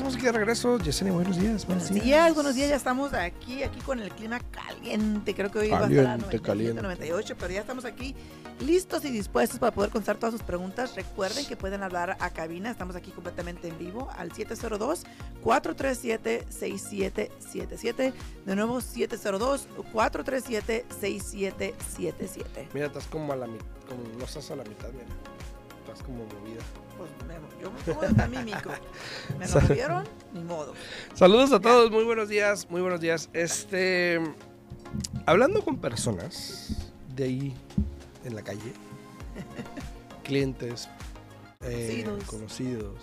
estamos aquí de regreso. Yesenia, buenos días. Buenos días, buenos días. Ya estamos aquí, aquí con el clima caliente. Creo que hoy va a estar a 97, 98, pero ya estamos aquí listos y dispuestos para poder contestar todas sus preguntas. Recuerden que pueden hablar a cabina. Estamos aquí completamente en vivo al 702-437-6777. De nuevo, 702-437-6777. Mira, estás como a la mitad, como no estás a la mitad, mira. Estás como movida pues yo me mi micro. Me lo movieron, ni modo. Saludos a todos, muy buenos días, muy buenos días. Este, hablando con personas de ahí en la calle, clientes, eh, conocidos,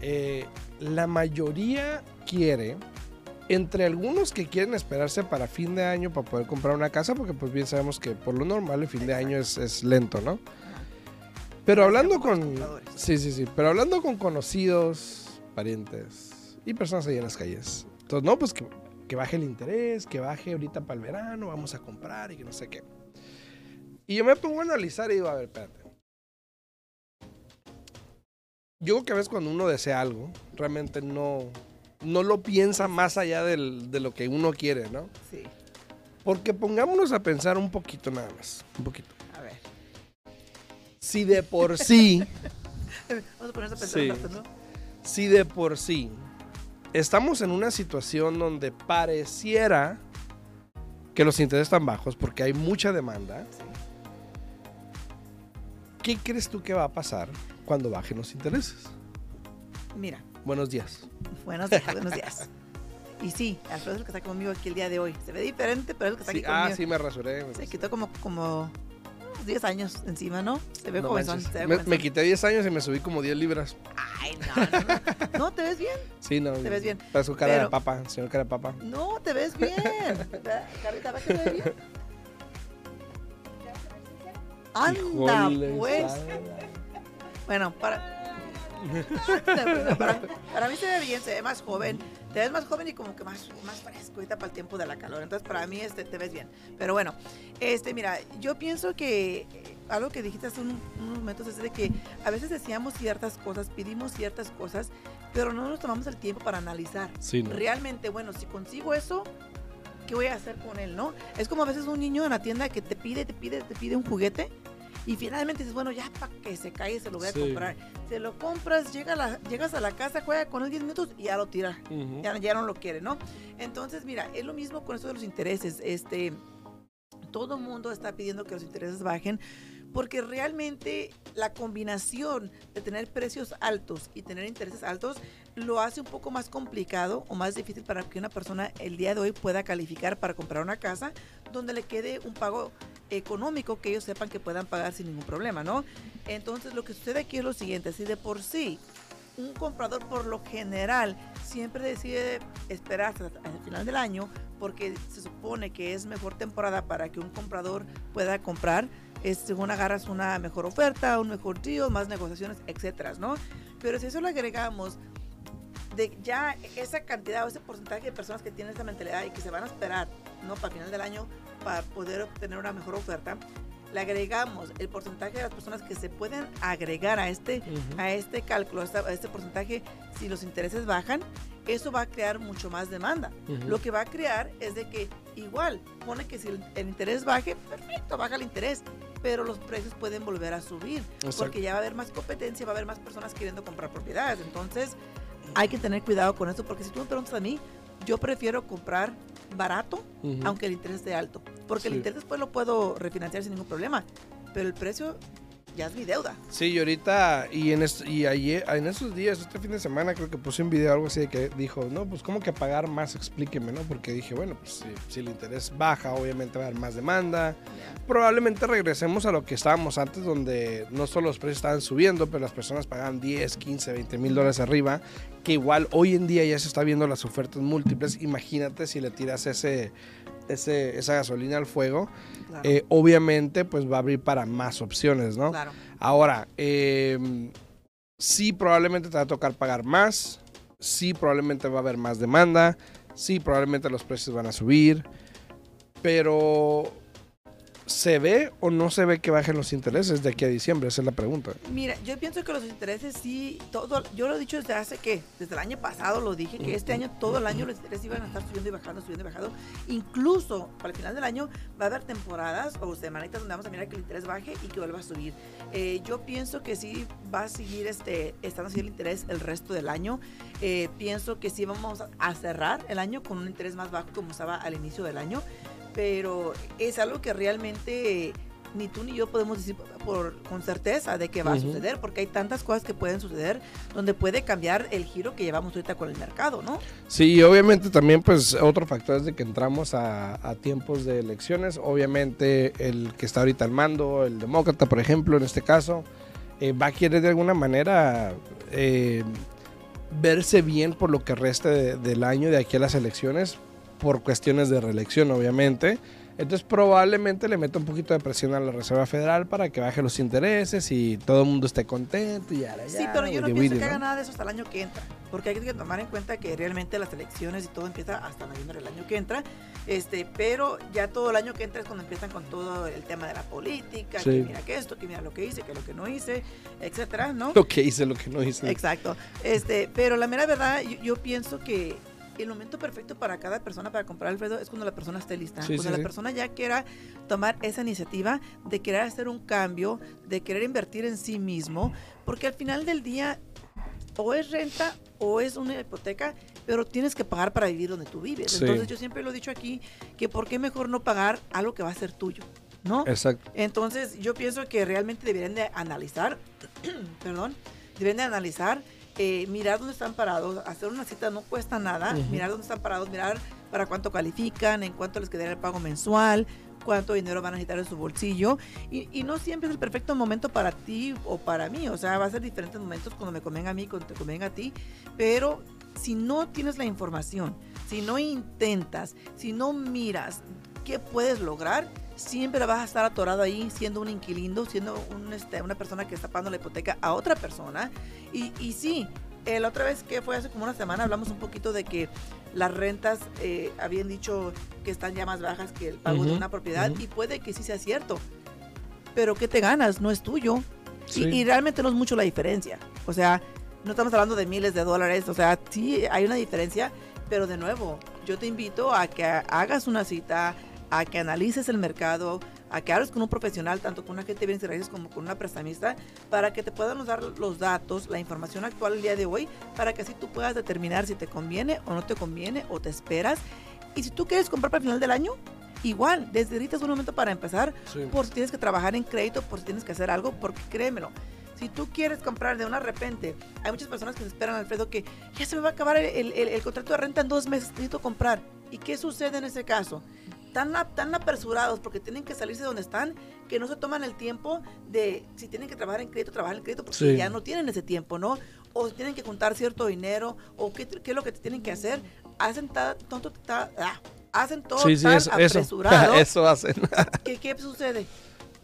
eh, la mayoría quiere entre algunos que quieren esperarse para fin de año para poder comprar una casa, porque pues bien sabemos que por lo normal el fin de año es, es lento, ¿no? Pero hablando con. Sí, sí, sí. Pero hablando con conocidos, parientes y personas ahí en las calles. Entonces, no, pues que, baje el interés, que baje ahorita para el verano, vamos a comprar y que no sé qué. Y yo me pongo a analizar y digo, a ver, espérate. Yo creo que a veces cuando uno desea algo, realmente no, no lo piensa más allá de lo que uno quiere, ¿no? Sí. Porque pongámonos a pensar un poquito nada más, un poquito si de por sí. Vamos a ponerse a pensar ¿no? Si de por sí estamos en una situación donde pareciera que los intereses están bajos porque hay mucha demanda. ¿Qué crees tú que va a pasar cuando bajen los intereses? Mira. Buenos días. Buenos días, buenos días. Y sí, Alfredo es el que está conmigo aquí el día de hoy. Se ve diferente, pero es el que está aquí ah, conmigo. Ah, sí, me rasuré. Se quitó como, como 10 años encima, ¿no? Se ve no me, quité 10 años y me subí como 10 libras. Ay, no, no. No, ¿te ves bien? Sí, no. Te ves bien. Para su cara de papa, señor cara de papa. No, te ves bien. Carita, ¿va que te ves bien? Anda, pues. Bueno, para para, mí se ve bien, se ve más joven. Te ves más joven y como que más, más fresco ahorita para el tiempo de la calor. Entonces, para mí este, te ves bien. Pero bueno, este, mira, yo pienso que eh, algo que dijiste hace unos momentos es de que a veces decíamos ciertas cosas, pedimos ciertas cosas, pero no nos tomamos el tiempo para analizar. Realmente, bueno, si consigo eso, ¿qué voy a hacer con él, no? Es como a veces un niño en la tienda que te pide, te pide, te pide un juguete y finalmente dices, bueno, ya para que se caiga se lo voy a comprar. Se lo compras, llega la, llegas a la casa, juega con él 10 minutos y ya lo tira. ya, ya no lo quiere, ¿no? Entonces, mira, es lo mismo con esto de los intereses. Este, todo mundo está pidiendo que los intereses bajen porque realmente la combinación de tener precios altos y tener intereses altos lo hace un poco más complicado o más difícil para que una persona el día de hoy pueda calificar para comprar una casa donde le quede un pago económico que ellos sepan que puedan pagar sin ningún problema, ¿no? Entonces lo que sucede aquí es lo siguiente, si de por sí un comprador por lo general siempre decide esperar hasta el final del año porque se supone que es mejor temporada para que un comprador pueda comprar, es, según agarras una mejor oferta, un mejor deal, más negociaciones, etcétera, ¿no? Pero si eso le agregamos de ya esa cantidad o ese porcentaje de personas que tienen esa mentalidad y que se van a esperar, ¿no? Para final del año para poder obtener una mejor oferta, le agregamos el porcentaje de las personas que se pueden agregar a este, a este cálculo, a este, porcentaje, si los intereses bajan, eso va a crear mucho más demanda. Lo que va a crear es de que igual, pone que si el, interés baje, perfecto, baja el interés, pero los precios pueden volver a subir, porque ya va a haber más competencia, va a haber más personas queriendo comprar propiedades. Entonces, hay que tener cuidado con eso, porque si tú me preguntas a mí, yo prefiero comprar barato, aunque el interés esté alto. Porque el interés después lo puedo refinanciar sin ningún problema. Pero el precio ya es mi deuda. Sí, y ahorita, y en, y ayer, en esos días, este fin de semana, creo que puse un video algo así de que dijo, no, pues cómo que pagar más, explíqueme, ¿no? Porque dije, bueno, pues si, el interés baja, obviamente va a haber más demanda. Probablemente regresemos a lo que estábamos antes, donde no solo los precios estaban subiendo, pero las personas pagaban 10, 15, 20 mil dólares arriba, que igual hoy en día ya se está viendo las ofertas múltiples. Imagínate si le tiras ese esa gasolina al fuego, eh, obviamente pues va a abrir para más opciones, ¿no? Claro. Ahora, eh, sí probablemente te va a tocar pagar más, sí probablemente va a haber más demanda, sí probablemente los precios van a subir, pero ¿Se ve o no se ve que bajen los intereses de aquí a diciembre? Esa es la pregunta. Mira, yo pienso que los intereses sí, todo, yo lo he dicho desde hace que, desde el año pasado lo dije, que este año, todo el año los intereses iban a estar subiendo y bajando, subiendo y bajando. Incluso para el final del año va a haber temporadas o semanitas donde vamos a mirar que el interés baje y que vuelva a subir. Eh, yo pienso que sí va a seguir este, estando así el interés el resto del año. Eh, pienso que sí vamos a cerrar el año con un interés más bajo como estaba al inicio del año pero es algo que realmente ni tú ni yo podemos decir por, con certeza de que va a suceder, porque hay tantas cosas que pueden suceder donde puede cambiar el giro que llevamos ahorita con el mercado, ¿no? Sí, y obviamente también pues otro factor es de que entramos a, tiempos de elecciones, obviamente el que está ahorita al mando, el demócrata por ejemplo en este caso, eh, va a querer de alguna manera... Eh, verse bien por lo que resta del año de aquí a las elecciones por cuestiones de reelección, obviamente. Entonces probablemente le meta un poquito de presión a la Reserva Federal para que baje los intereses y todo el mundo esté contento y ya, Sí, pero yo no pienso que haga nada de eso hasta el año que entra, porque hay que tomar en cuenta que realmente las elecciones y todo empieza hasta noviembre del año que entra, este, pero ya todo el año que entra es cuando empiezan con todo el tema de la política, que mira que esto, que mira lo que hice, que lo que no hice, etcétera, ¿no? Lo que hice, lo que no hice. Exacto. Este, pero la mera verdad, yo pienso que el momento perfecto para cada persona para comprar Alfredo es cuando la persona esté lista, cuando la persona ya quiera tomar esa iniciativa de querer hacer un cambio, de querer invertir en sí mismo, porque al final del día o es renta o es una hipoteca, pero tienes que pagar para vivir donde tú vives. Entonces yo siempre lo he dicho aquí, que por qué mejor no pagar algo que va a ser tuyo, ¿no? Exacto. Entonces yo pienso que realmente deberían de analizar, perdón, deberían de analizar eh, mirar dónde están parados, hacer una cita no cuesta nada, mirar dónde están parados, mirar para cuánto califican, en cuánto les quedaría el pago mensual, cuánto dinero van a necesitar en su bolsillo. Y, no siempre es el perfecto momento para ti o para mí, o sea, va a ser diferentes momentos cuando me convenga a mí, cuando te convenga a ti, pero si no tienes la información, si no intentas, si no miras qué puedes lograr, siempre vas a estar atorado ahí siendo un inquilino, siendo un, este, una persona que está pagando la hipoteca a otra persona. Y, y sí, eh, la otra vez que fue hace como una semana hablamos un poquito de que las rentas eh, habían dicho que están ya más bajas que el pago de una propiedad y puede que sí sea cierto. Pero ¿qué te ganas? No es tuyo. Y, realmente no es mucho la diferencia. O sea, no estamos hablando de miles de dólares. O sea, sí hay una diferencia, pero de nuevo, yo te invito a que hagas una cita, a que analices el mercado, a que hables con un profesional, tanto con un agente de bienes raíces como con una prestamista, para que te puedan dar los datos, la información actual el día de hoy, para que así tú puedas determinar si te conviene o no te conviene o te esperas. Y si tú quieres comprar para el final del año, igual, desde ahorita es un momento para empezar, por si tienes que trabajar en crédito, por si tienes que hacer algo, porque créemelo, si tú quieres comprar de una repente, hay muchas personas que se esperan, Alfredo, que ya se me va a acabar el, el contrato de renta en dos meses, necesito comprar. ¿Y qué sucede en ese caso? Tan, tan apresurados porque tienen que salirse de donde están que no se toman el tiempo de si tienen que trabajar en crédito, trabajar en crédito porque ya no tienen ese tiempo, ¿no? O tienen que juntar cierto dinero o qué, qué es lo que tienen que hacer. Hacen, tonto, ah, hacen todo tan eso, apresurado. Eso, hacen. ¿Qué, ¿Qué sucede?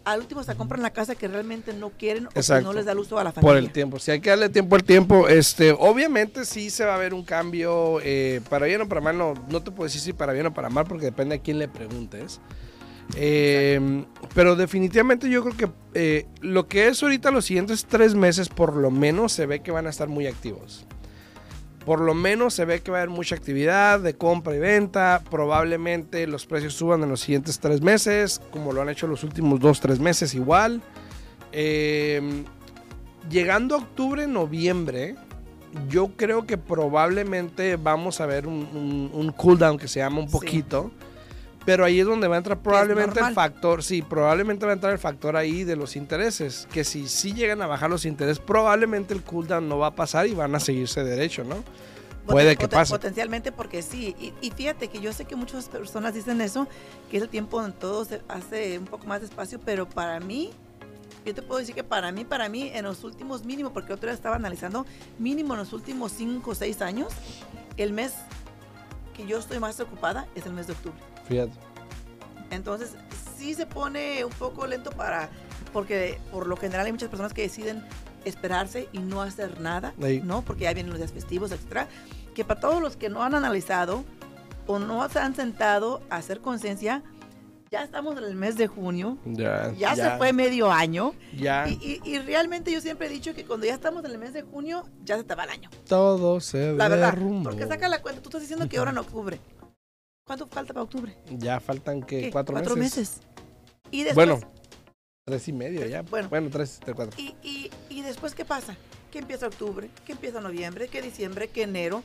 Al último se compran la casa que realmente no quieren o que no les da el uso a la familia. Por el tiempo. Si hay que darle tiempo al tiempo, este, obviamente sí se va a ver un cambio eh, para bien o para mal. No, no te puedo decir si para bien o para mal porque depende a quién le preguntes. Em, pero definitivamente yo creo que eh, lo que es ahorita los siguientes tres meses por lo menos se ve que van a estar muy activos por lo menos se ve que va a haber mucha actividad de compra y venta. Probablemente los precios suban en los siguientes tres meses, como lo han hecho los últimos dos, tres meses igual. Em, llegando a octubre, noviembre, yo creo que probablemente vamos a ver un, un, cooldown que se llama un poquito. Pero ahí es donde va a entrar probablemente el factor, sí, probablemente va a entrar el factor ahí de los intereses, que si sí llegan a bajar los intereses, probablemente el cooldown no va a pasar y van a seguirse derecho, ¿no? Puede que pase. Potencialmente porque sí. Y, fíjate que yo sé que muchas personas dicen eso, que es el tiempo donde todo se hace un poco más despacio, pero para mí, yo te puedo decir que para mí, para mí, en los últimos mínimo, porque otra vez estaba analizando, mínimo en los últimos 5 o 6 años, el mes que yo estoy más ocupada es el mes de octubre. Fíjate. Entonces, sí se pone un poco lento para, porque por lo general hay muchas personas que deciden esperarse y no hacer nada, ¿no? Porque ya vienen los días festivos, etcétera. Que para todos los que no han analizado o no se han sentado a hacer conciencia, ya estamos en el mes de junio, Ya, ya, se fue medio año. Ya. Y, y- y realmente yo siempre he dicho que cuando ya estamos en el mes de junio, ya se te va el año. Todo se La verdad. derrumbó. Porque saca la cuenta, tú estás diciendo que ahora en octubre. ¿Cuánto falta para octubre? Ya faltan que ¿Qué? cuatro, meses. meses. Y después, Bueno, tres y medio ya. Bueno. Bueno, tres, tres, cuatro. y, y, y después, ¿qué pasa? Que empieza octubre, que empieza noviembre, que diciembre, que enero.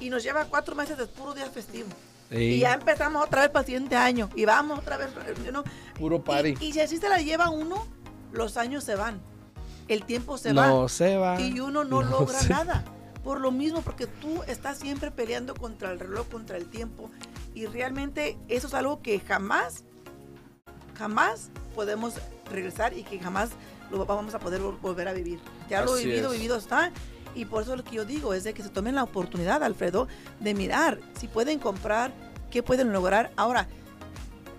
Y nos lleva cuatro meses de puro día festivo. Y Ey, ya empezamos otra vez para el siguiente año. Y vamos otra vez. know. puro party. Y, y si así se la lleva uno, los años se van. El tiempo se no va. se va. Y uno no, no logra se- nada. Por lo mismo, porque tú estás siempre peleando contra el reloj, contra el tiempo. Y realmente eso es algo que jamás, jamás podemos regresar y que jamás lo vamos a poder vol- volver a vivir. Ya lo vivido, es. vivido está. Y por eso lo que yo digo es de que se tomen la oportunidad, Alfredo, de mirar si pueden comprar, qué pueden lograr. Ahora,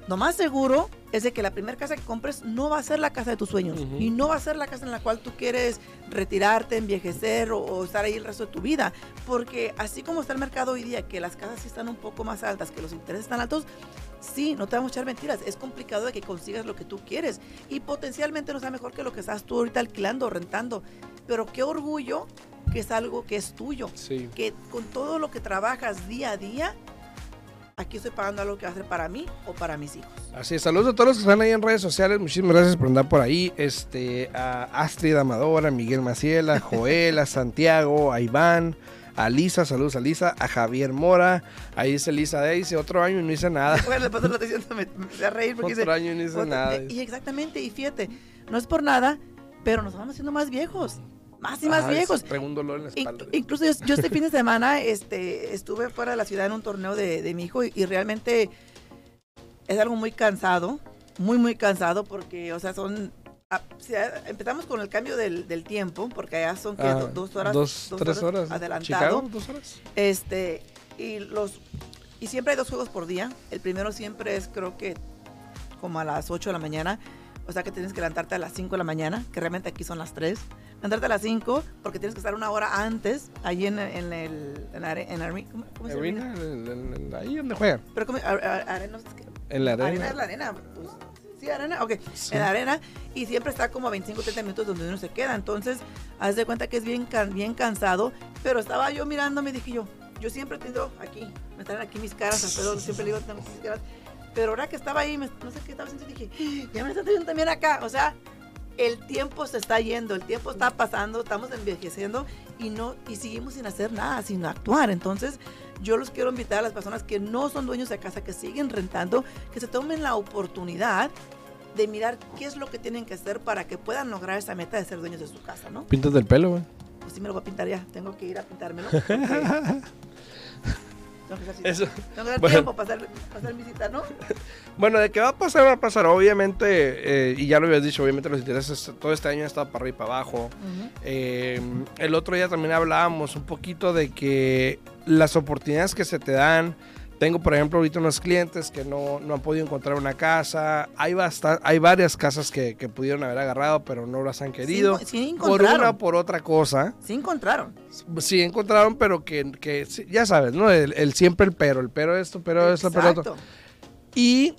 lo más seguro es de que la primera casa que compres no va a ser la casa de tus sueños y no va a ser la casa en la cual tú quieres retirarte, envejecer o, o estar ahí el resto de tu vida. Porque así como está el mercado hoy día, que las casas sí están un poco más altas, que los intereses están altos, sí, no te vamos a echar mentiras. Es complicado de que consigas lo que tú quieres y potencialmente no sea mejor que lo que estás tú ahorita alquilando o rentando. Pero qué orgullo que es algo que es tuyo Sí. que con todo lo que trabajas día a día, aquí estoy pagando algo que va a ser para mí o para mis hijos. Así es, saludos a todos los que están ahí en redes sociales. Muchísimas gracias por andar por ahí. Este, a Astrid Amadora, Miguel Maciel, a Joel, a Santiago, a Iván, a Lisa, saludos a Lisa, a Javier Mora. Ahí dice Lisa Daisy, otro año y no hice nada. Bueno, le paso la atención, me, me a reír porque Otro dice, año y no hice otro- nada. y exactamente, y fíjate, no es por nada, pero nos vamos haciendo más viejos, más y más viejos. Traigo un dolor en la In- espalda. incluso yo, yo este fin de semana este, estuve fuera de la ciudad en un torneo de, de mi hijo y, y realmente es algo muy cansado, muy, muy cansado porque, o sea, son... empezamos con el cambio del, del tiempo, porque allá son. Ah, Do- dos horas, Dos, tres horas. adelantado. Chicago, dos horas. Este, y los y siempre hay dos juegos por día. El primero siempre es creo que como a las 8 de la mañana. O sea que tienes que levantarte a las 5 de la mañana, que realmente aquí son las 3. Levantarte a las 5 porque tienes que estar una hora antes allí en, en el en are- en are- ¿cómo, cómo se? Arena, en- en- en- ahí donde juegan. Pero como arena, En la arena arena. es la arena. pues, sí, arena, ok. Sí. En la arena y siempre está como a 25 30 minutos donde uno se queda. Entonces, haz de cuenta que es bien, bien cansado. Pero estaba yo mirándome dije yo, yo siempre tengo aquí, me traen aquí mis caras, Alfredo, siempre digo, tengo mis caras. Pero ahora que estaba ahí, me- no sé qué estaba haciendo, dije, "Ah, ya me está trayendo también acá. O sea, el tiempo se está yendo, el tiempo está pasando, estamos envejeciendo y no y seguimos sin hacer nada, sin actuar. Entonces, yo los quiero invitar a las personas que no son dueños de casa, que siguen rentando, que se tomen la oportunidad de mirar qué es lo que tienen que hacer para que puedan lograr esa meta de ser dueños de su casa, ¿no? Pintas del pelo, güey. Pues sí me lo voy a pintar ya, tengo que ir a pintármelo. hacer, Eso. dar bueno. tiempo para hacer, para hacer mi cita, ¿no? Bueno, de qué va a pasar, va a pasar. Obviamente, eh, y ya lo habías dicho, obviamente los intereses todo este año han estado para arriba y para abajo. Eh, el otro día también hablábamos un poquito de que las oportunidades que se te dan. Tengo, por ejemplo, ahorita unos clientes que no, no han podido encontrar una casa. Hay, hay varias casas que, que pudieron haber agarrado, pero no las han querido. Sí, sí por una o por otra cosa. Sí encontraron. Sí encontraron, pero que, que ya sabes, ¿no? El, el siempre el pero, el pero esto, pero esto, pero otro. Y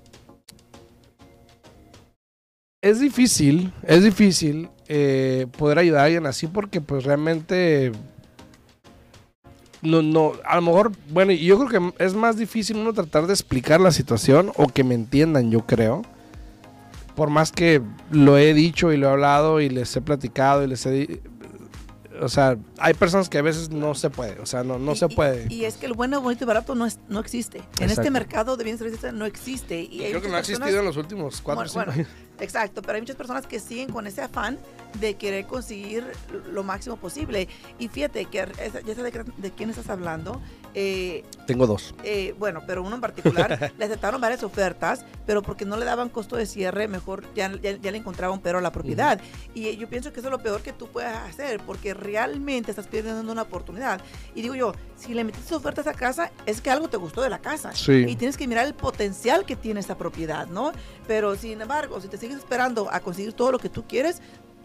es difícil, es difícil eh, poder ayudar a alguien así porque pues realmente no, no, a lo mejor, bueno, y yo creo que es más difícil uno tratar de explicar la situación o que me entiendan, yo creo. Por más que lo he dicho y lo he hablado y les he platicado y les he... O sea, hay personas que a veces no se puede, o sea, no, no Y- se y- puede. Y, es que el bueno, bonito y barato no, es, no existe. En Exacto. este mercado de bienes raíces no existe. Y Creo que no ha existido en los últimos cuatro o Bueno, cinco bueno, años. Exacto, pero hay muchas personas que siguen con ese afán de querer conseguir lo máximo posible. Y fíjate que ya sé de, de quién estás hablando. Eh, Tengo dos. eh, bueno, pero uno en particular, le aceptaron varias ofertas, pero porque no le daban costo de cierre, mejor ya, ya, ya le encontraba un pero a la propiedad. Y eh, yo pienso que eso es lo peor que tú puedes hacer, porque realmente estás perdiendo una oportunidad. Y digo yo, si le metiste oferta a esa casa, es que algo te gustó de la casa. Sí. Y tienes que mirar el potencial que tiene esa propiedad, ¿no? Pero sin embargo, si te sigues esperando a conseguir todo lo que tú quieres,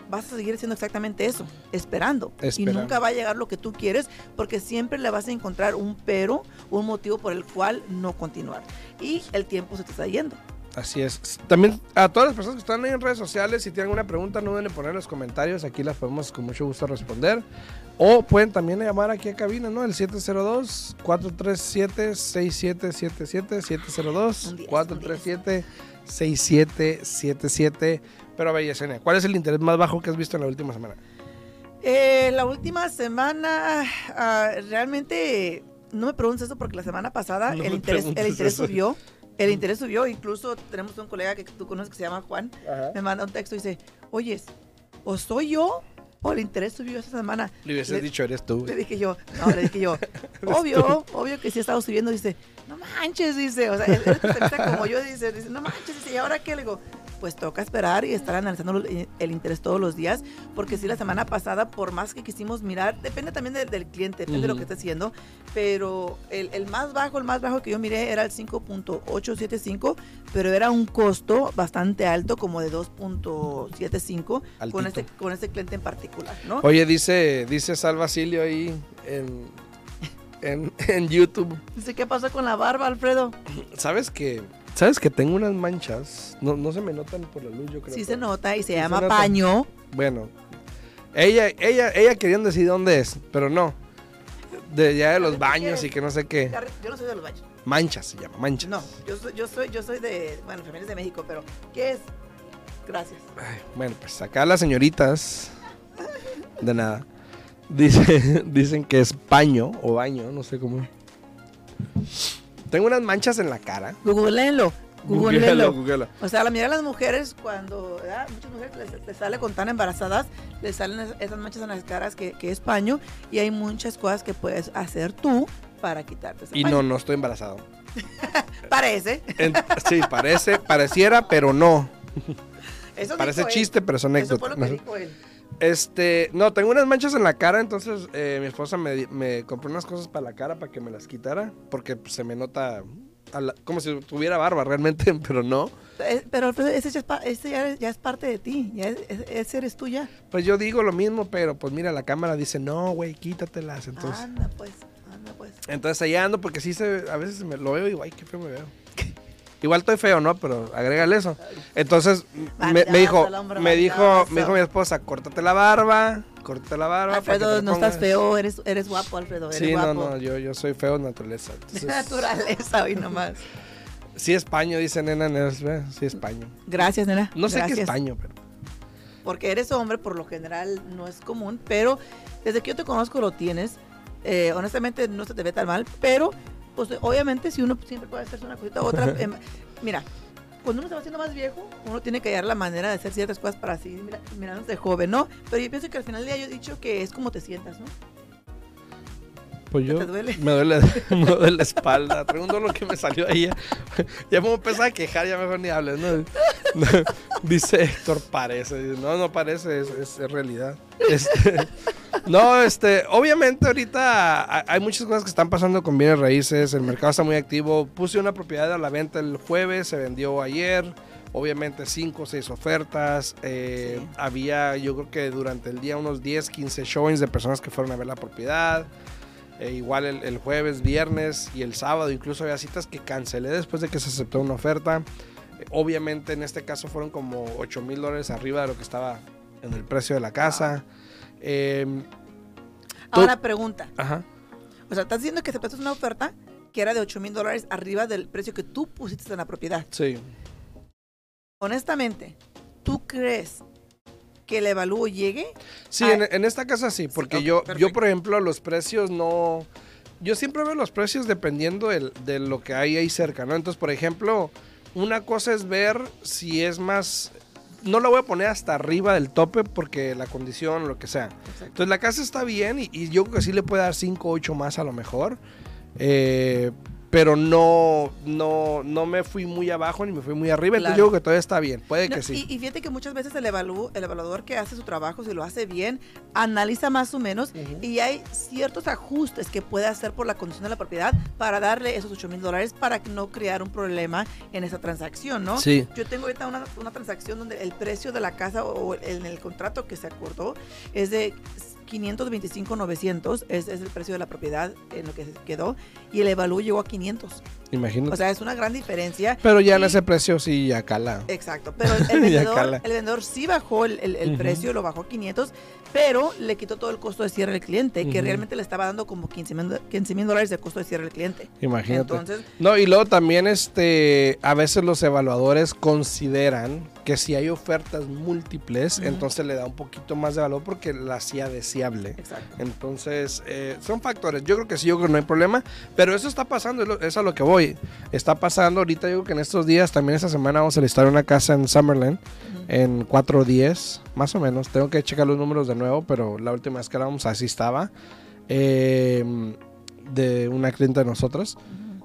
vas a seguir haciendo exactamente eso, esperando. Esperando. Y nunca va a llegar lo que tú quieres porque siempre le vas a encontrar un pero, un motivo por el cual no continuar. Y el tiempo se te está yendo. Así es. También a todas las personas que están ahí en redes sociales, si tienen alguna pregunta, no deben poner en los comentarios. Aquí las podemos con mucho gusto responder. O pueden también llamar aquí a cabina, ¿no? El 702-437-6777. 702-437-6777. Pero a ver, Yesenia, ¿cuál es el interés más bajo que has visto en la última semana? Eh, la última semana, ah, realmente, no me preguntes eso porque la semana pasada No el interés, el interés eso. subió. El interés subió, incluso tenemos un colega que tú conoces que se llama Juan, Ajá. me manda un texto y dice, oyes, o soy yo o el interés subió esta semana. Le hubieses Le- dicho, eres tú. Le dije yo, no, le dije yo, obvio, obvio que sí ha estado subiendo. Dice, no manches, dice, o sea, él, él como yo, dice, dice, no manches, dice, ¿y ahora qué? Le digo, pues toca esperar y estar analizando eh, el interés todos los días, porque sí, la semana pasada, por más que quisimos mirar, depende también del, del cliente, depende de lo que esté haciendo, pero el, el más bajo, el más bajo que yo miré era el 5.875, pero era un costo bastante alto, como de 2.75, con este, con este cliente en particular, ¿no? Oye, dice, dice Sal Basilio ahí en, en, en YouTube. Dice, ¿qué pasó con la barba, Alfredo? ¿Sabes que ¿Sabes que tengo unas manchas? No, no se me notan por la luz, yo creo. Sí se nota y se llama paño. Bueno, ella, ella, ella querían decir dónde es, pero no. De ya de los baños y que no sé qué. Yo no soy de los baños. Manchas se llama, manchas. No, yo soy, yo soy, yo soy de, bueno, familias de México, pero ¿qué es? Gracias. Ay, bueno, pues acá las señoritas. De nada. Dice, dicen que es paño o baño, no sé cómo. Tengo unas manchas en la cara. Googleenlo. Googleenlo. O sea, la mayoría de las mujeres, cuando ¿verdad? muchas mujeres les, les sale con tan embarazadas, les salen es- esas manchas en las caras que, que es paño y hay muchas cosas que puedes hacer tú para quitarte ese Y paño. no, no estoy embarazado. Parece. En- sí, parece, pareciera, pero no. Eso Parece dijo él. chiste, pero son Eso fue anécdotas. lo que dijo él. Este, no, tengo unas manchas en la cara, entonces eh, mi esposa me, compró unas cosas para la cara para que me las quitara, porque pues, se me nota la- como si tuviera barba realmente, pero no. Eh, Pero ese, ya es, ese ya, es- ya es parte de ti, ya es- es- ese eres tú ya. Pues yo digo lo mismo, pero pues mira, la cámara dice, no, güey, quítatelas. Entonces, Anda pues, anda pues. entonces allá ando, porque sí se, a veces me lo veo y ay, qué feo me veo. Igual estoy feo, ¿no? Pero agrégale eso. Entonces me, me dijo, me dijo, me dijo mi esposa, córtate la barba, córtate la barba. Alfredo, no estás pongas". feo, eres, eres guapo, Alfredo, eres Sí, no, guapo. no, yo, yo soy feo de naturaleza. Entonces, naturaleza hoy nomás. Sí es paño, dice nena, nena, sí es paño. Gracias, nena. No sé qué es paño, pero... Porque eres hombre, por lo general no es común, pero desde que yo te conozco lo tienes. Eh, honestamente no se te ve tan mal, pero pues obviamente si uno siempre puede hacerse una cosita u otra. em, mira, cuando uno se va haciendo más viejo, uno tiene que hallar la manera de hacer ciertas cosas para así mira, mirándose joven, ¿no? Pero yo pienso que al final del día yo he dicho que es como te sientas, ¿no? Pues yo ¿Te duele? me duele, me duele la espalda. Traigo un dolor que me salió ahí. Ya, me empezar a quejar, ya mejor ni hables, ¿no? Dice Héctor, parece. No, no parece, es, es- es realidad. Este, no, este, obviamente ahorita ha- hay muchas cosas que están pasando con bienes raíces. El mercado está muy activo. Puse una propiedad a la venta el jueves, se vendió ayer. Obviamente 5 o 6 ofertas. eh, Sí. Había, yo creo que durante el día unos 10, 15 showings de personas que fueron a ver la propiedad. Eh, igual el, el jueves, viernes y el sábado, incluso había citas que cancelé después de que se aceptó una oferta. Eh, obviamente en este caso fueron como 8 mil dólares arriba de lo que estaba en el precio de la casa. Eh, Tú- Ahora pregunta. ajá. O sea, estás diciendo que aceptaste una oferta que era de 8 mil dólares arriba del precio que tú pusiste en la propiedad. Sí. Honestamente, ¿tú crees que el evalúo llegue? Sí, en, en esta casa sí, porque yo, yo, perfecto. por ejemplo, los precios no... Yo siempre veo los precios dependiendo del- de lo que hay ahí cerca, ¿no? Entonces, por ejemplo, una cosa es ver si es más... No la voy a poner hasta arriba del tope porque la condición, lo que sea. Entonces la casa está bien y, y yo creo que sí le puede dar 5 o 8 más a lo mejor. Eh, pero no, no, no me fui muy abajo ni me fui muy arriba. Entonces Claro. yo creo que todavía está bien. Puede No, que sí. y, y fíjate que muchas veces el, evalú- el evaluador que hace su trabajo, si lo hace bien, analiza más o menos y hay ciertos ajustes que puede hacer por la condición de la propiedad para darle esos 8 mil dólares para no crear un problema en esa transacción, ¿no? Sí. Yo tengo ahorita una, una transacción donde el precio de la casa o en el contrato que se acordó es de 525,900, es, es el precio de la propiedad en lo que se quedó, y el evalúo llegó a 500. Imagínate. O sea, es una gran diferencia. pero ya en ese precio sí ya cala. Exacto, pero el, vendedor, el vendedor sí bajó el, el- el Ujú. precio, lo bajó a 500, pero le quitó todo el costo de cierre al cliente, que realmente le estaba dando como 15 mil dólares de costo de cierre al cliente. Imagínate. Entonces, No, y luego también este a veces los evaluadores consideran que si hay ofertas múltiples, entonces le da un poquito más de valor porque la hacía deseable. exacto. Entonces, eh, son factores. Yo creo que sí, yo creo que no hay problema. Pero eso está pasando, es a lo que voy. Está pasando ahorita, yo creo que en estos días, también esta semana vamos a listar una casa en Summerlin Ujú. en 410, más o menos. Tengo que checar los números de nuevo, pero la última vez que éramos así estaba. eh, de una cliente de nosotros.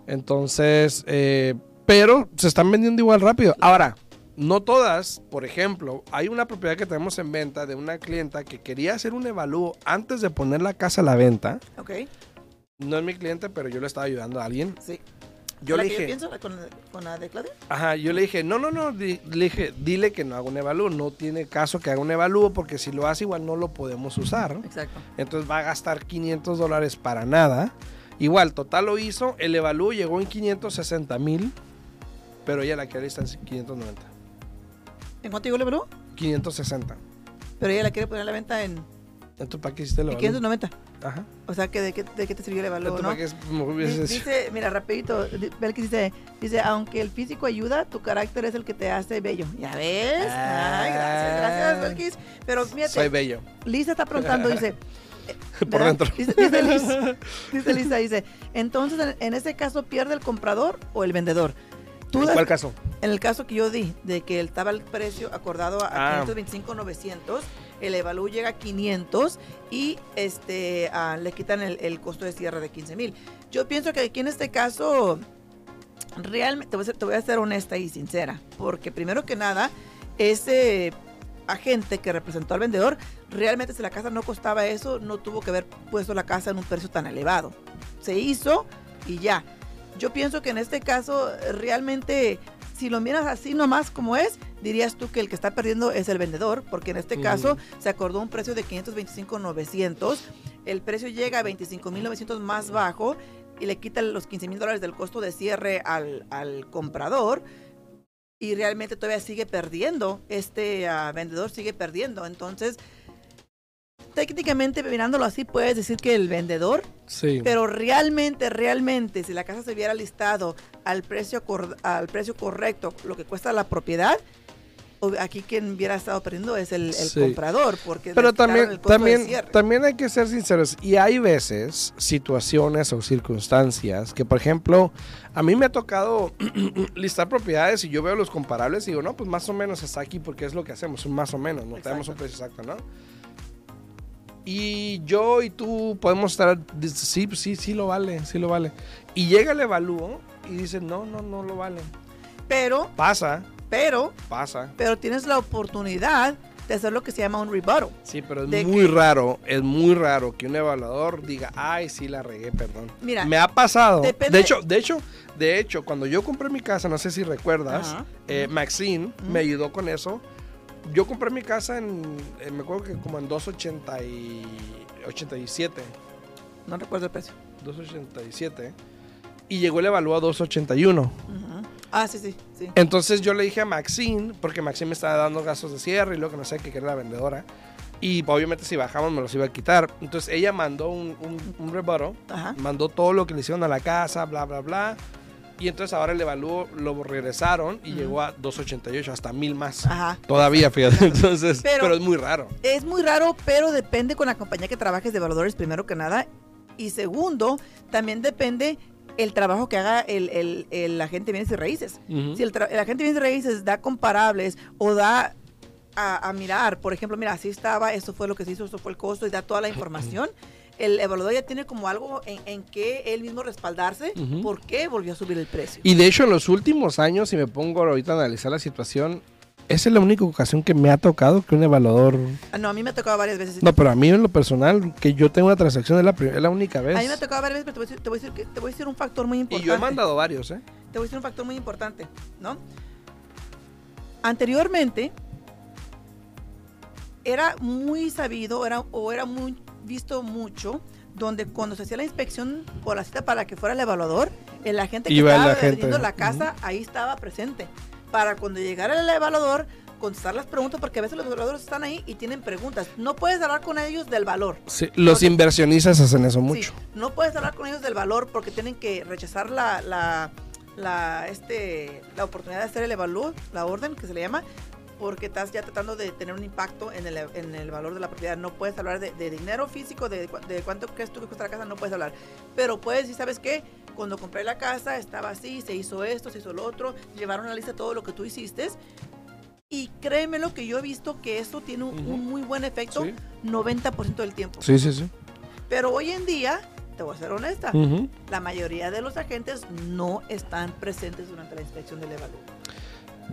Entonces, eh, pero se están vendiendo igual rápido. Ahora, no todas, por ejemplo, hay una propiedad que tenemos en venta de una clienta que quería hacer un evalúo antes de poner la casa a la venta. Ok, No es mi cliente, pero yo le estaba ayudando a alguien. sí. Yo ¿La le que dije, pienso, la con, con la de Claudia? ajá, yo le dije, no, no, no, di- le dije, dile que no haga un evalúo, no tiene caso que haga un evalúo porque si lo hace igual no lo podemos usar. Exacto. Entonces va a gastar 500 dólares para nada. Igual, total lo hizo, el evalúo llegó en 560 mil, pero ella la quiere listar en 590. ¿En cuánto llegó el evalúo? 560. Pero ella la quiere poner a la venta en, Entonces, ¿para qué hiciste el en evalúo? 590. Ajá. O sea, que de, qué, ¿de qué te sirvió el Entonces, no? ¿para qué es- me Di- hubieses- Dice, mira, rapidito, di- Belkis dice, dice, aunque el físico ayuda, tu carácter es el que te hace bello. ¿Ya ves? Ay, gracias, gracias, Ah. Belkis. Pero fíjate, Soy bello. Lisa está preguntando, dice... eh, Por dentro. Dice, dice Lisa, dice Lisa, dice, entonces en, en ese caso pierde el comprador o el vendedor. Tú ¿En das- cuál caso? En el caso que yo di, de que estaba el precio acordado a Ah. 525.900, el evalúo llega a 500 y este ah, le quitan el, el costo de cierre de 15 mil. Yo pienso que aquí en este caso, realmente, te voy, a ser, te voy a ser honesta y sincera, porque primero que nada, ese agente que representó al vendedor, realmente si la casa no costaba eso, no tuvo que haber puesto la casa en un precio tan elevado. Se hizo y ya. Yo pienso que en este caso realmente, si lo miras así nomás como es, dirías tú que el que está perdiendo es el vendedor, porque en este caso se acordó un precio de 525.900, el precio llega a 25.900 más bajo y le quitan los 15 mil dólares del costo de cierre al, al comprador y realmente todavía sigue perdiendo, este ah, vendedor sigue perdiendo. Entonces, técnicamente mirándolo así, puedes decir que el vendedor Sí. pero realmente, realmente, si la casa se hubiera listado al precio, al precio correcto, lo que cuesta la propiedad, aquí quien hubiera estado perdiendo es el, el Sí. comprador, porque Pero también, el también, también hay que ser sinceros. Y hay veces, situaciones o circunstancias que, por ejemplo, a mí me ha tocado listar propiedades y yo veo los comparables y digo, no, pues más o menos está aquí porque es lo que hacemos, un más o menos, no tenemos un precio exacto, ¿no? Y yo y tú podemos estar, sí, pues sí, sí lo vale, sí lo vale. Y llega el evalúo y dice, no, no, no lo vale. Pero, Pasa, pero, pasa. pero tienes la oportunidad de hacer lo que se llama un rebuttal. Sí, pero es muy raro, es muy raro que un evaluador diga, ay, sí la regué, perdón. Mira, me ha pasado. depende- De hecho, de hecho, de hecho, cuando yo compré mi casa, no sé si recuerdas, Ajá. eh, Maxine Ujú. me ayudó con eso. Yo compré mi casa en, eh, me acuerdo que como en 287, No recuerdo el precio. 287, y llegó el evalúo a 281. Ujú. Ah, sí, sí, sí. Entonces yo le dije a Maxine, porque Maxine me estaba dando gastos de cierre y lo que no sé, que era la vendedora. Y obviamente si bajamos me los iba a quitar. Entonces ella mandó un, un, un rebuttal, Ajá. mandó todo lo que le hicieron a la casa, bla, bla, bla. Y entonces ahora el evalúo lo regresaron y llegó a 288, hasta mil más. Ajá. Todavía, fíjate. Entonces, Pero- pero, es muy raro. Es muy raro, pero depende con la compañía que trabajes de evaluadores, primero que nada. Y segundo, también depende el trabajo que haga el, el, el agente de bienes y raíces. Si el, tra- el agente de bienes y raíces da comparables o da a, a mirar, por ejemplo, mira, así estaba, esto fue lo que se hizo, esto fue el costo y da toda la información, el evaluador ya tiene como algo en, en que él mismo respaldarse por qué volvió a subir el precio. Y de hecho, en los últimos años, si me pongo ahorita a analizar la situación, esa es la única ocasión que me ha tocado que un evaluador Ah, no, a mí me ha tocado varias veces. No, pero a mí en lo personal, que yo tengo una transacción es la, es la única vez. a mí me ha tocado varias veces, pero te voy a decir, te voy a decir, que- te voy a decir un factor muy y importante. yo he mandado varios, ¿eh? te voy a decir un factor muy importante, ¿no? Anteriormente era muy sabido era, o era muy visto mucho donde cuando se hacía la inspección por la cita para que fuera el evaluador, el agente que Iba estaba vendiendo la casa ahí estaba presente. Para cuando llegara el evaluador, contestar las preguntas, porque a veces los evaluadores están ahí y tienen preguntas. No puedes hablar con ellos del valor. Sí, los inversionistas hacen eso mucho. Sí, no puedes hablar con ellos del valor porque tienen que rechazar la, la, la, este, la oportunidad de hacer el evalúo, la orden que se le llama, porque estás ya tratando de tener un impacto en el, en el valor de la propiedad. No puedes hablar de, de dinero físico, de, de cuánto crees tú que cuesta la casa, no puedes hablar. Pero puedes decir, ¿sabes qué? Cuando compré la casa estaba así, se hizo esto, se hizo lo otro, llevaron una lista de todo lo que tú hiciste. Y créeme lo que yo he visto que eso tiene un, Ujú. un muy buen efecto Sí. 90% del tiempo. Sí, sí, sí. Pero hoy en día, te voy a ser honesta, Ujú. la mayoría de los agentes no están presentes durante la inspección del evalúo.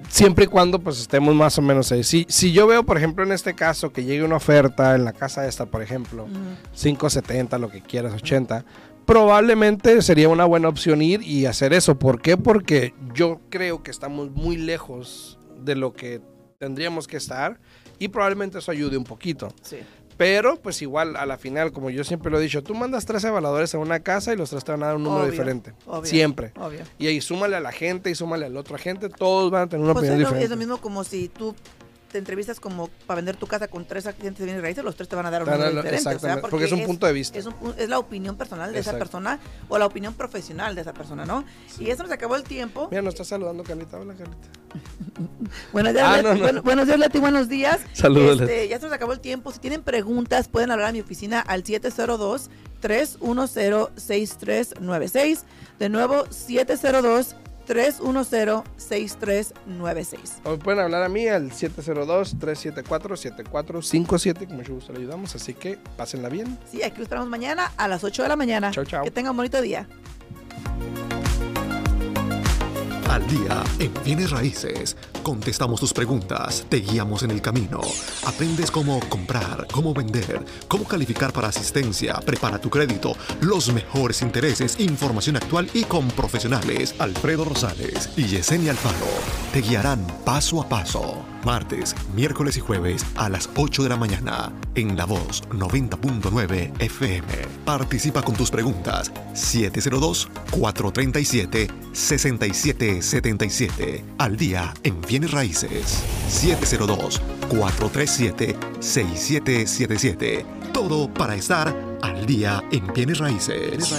Siempre y cuando pues estemos más o menos ahí. Si, si yo veo, por ejemplo, en este caso, que llegue una oferta en la casa esta, por ejemplo, 570, lo que quieras, 80, probablemente sería una buena opción ir y hacer eso. ¿Por qué? Porque yo creo que estamos muy lejos de lo que tendríamos que estar y probablemente eso ayude un poquito. Sí. Pero, pues igual, a la final, como yo siempre lo he dicho, tú mandas tres evaluadores a una casa y los tres te van a dar un número Obvio, diferente. obvio, Siempre. Obvio. Y ahí súmale a la gente y súmale al otro agente, todos van a tener una Pues es, opinión lo, es diferente. lo mismo como si tú te entrevistas como para vender tu casa con tres agentes de bienes raíces, los tres te van a dar un Te van a número dar- diferente. o sea, exactamente, porque es un punto de vista. Es, un pu- es la opinión personal de esa persona o la opinión profesional de esa persona, ¿no? Y eso nos acabó el tiempo. Mira, nos está saludando Carlita. Hola, Carlita. Buenos días, Ah, Leti. no, no. Bueno- buenos días, Leti. Buenos días. Saludos, Este, ya se nos acabó el tiempo. Si tienen preguntas, pueden hablar a mi oficina al 702-310-6396. De nuevo, 702-310-6396. O pueden hablar a mí al 702-374-7457. Con mucho gusto le ayudamos. Así que pásenla bien. Sí, aquí los esperamos mañana a las 8 de la mañana. Chao, chao. Que tengan un bonito día. Al día en bienes raíces. Contestamos tus preguntas, te guiamos en el camino. Aprendes cómo comprar, cómo vender, cómo calificar para asistencia, prepara tu crédito, los mejores intereses, información actual y con profesionales. Alfredo Rosales y Yesenia Alfaro te guiarán paso a paso. Martes, miércoles y jueves a las 8 de la mañana en La Voz 90.9 FM. Participa con tus preguntas 702-437-6777. Al día en bienes raíces 702-437-6777. Todo para estar al día en bienes raíces.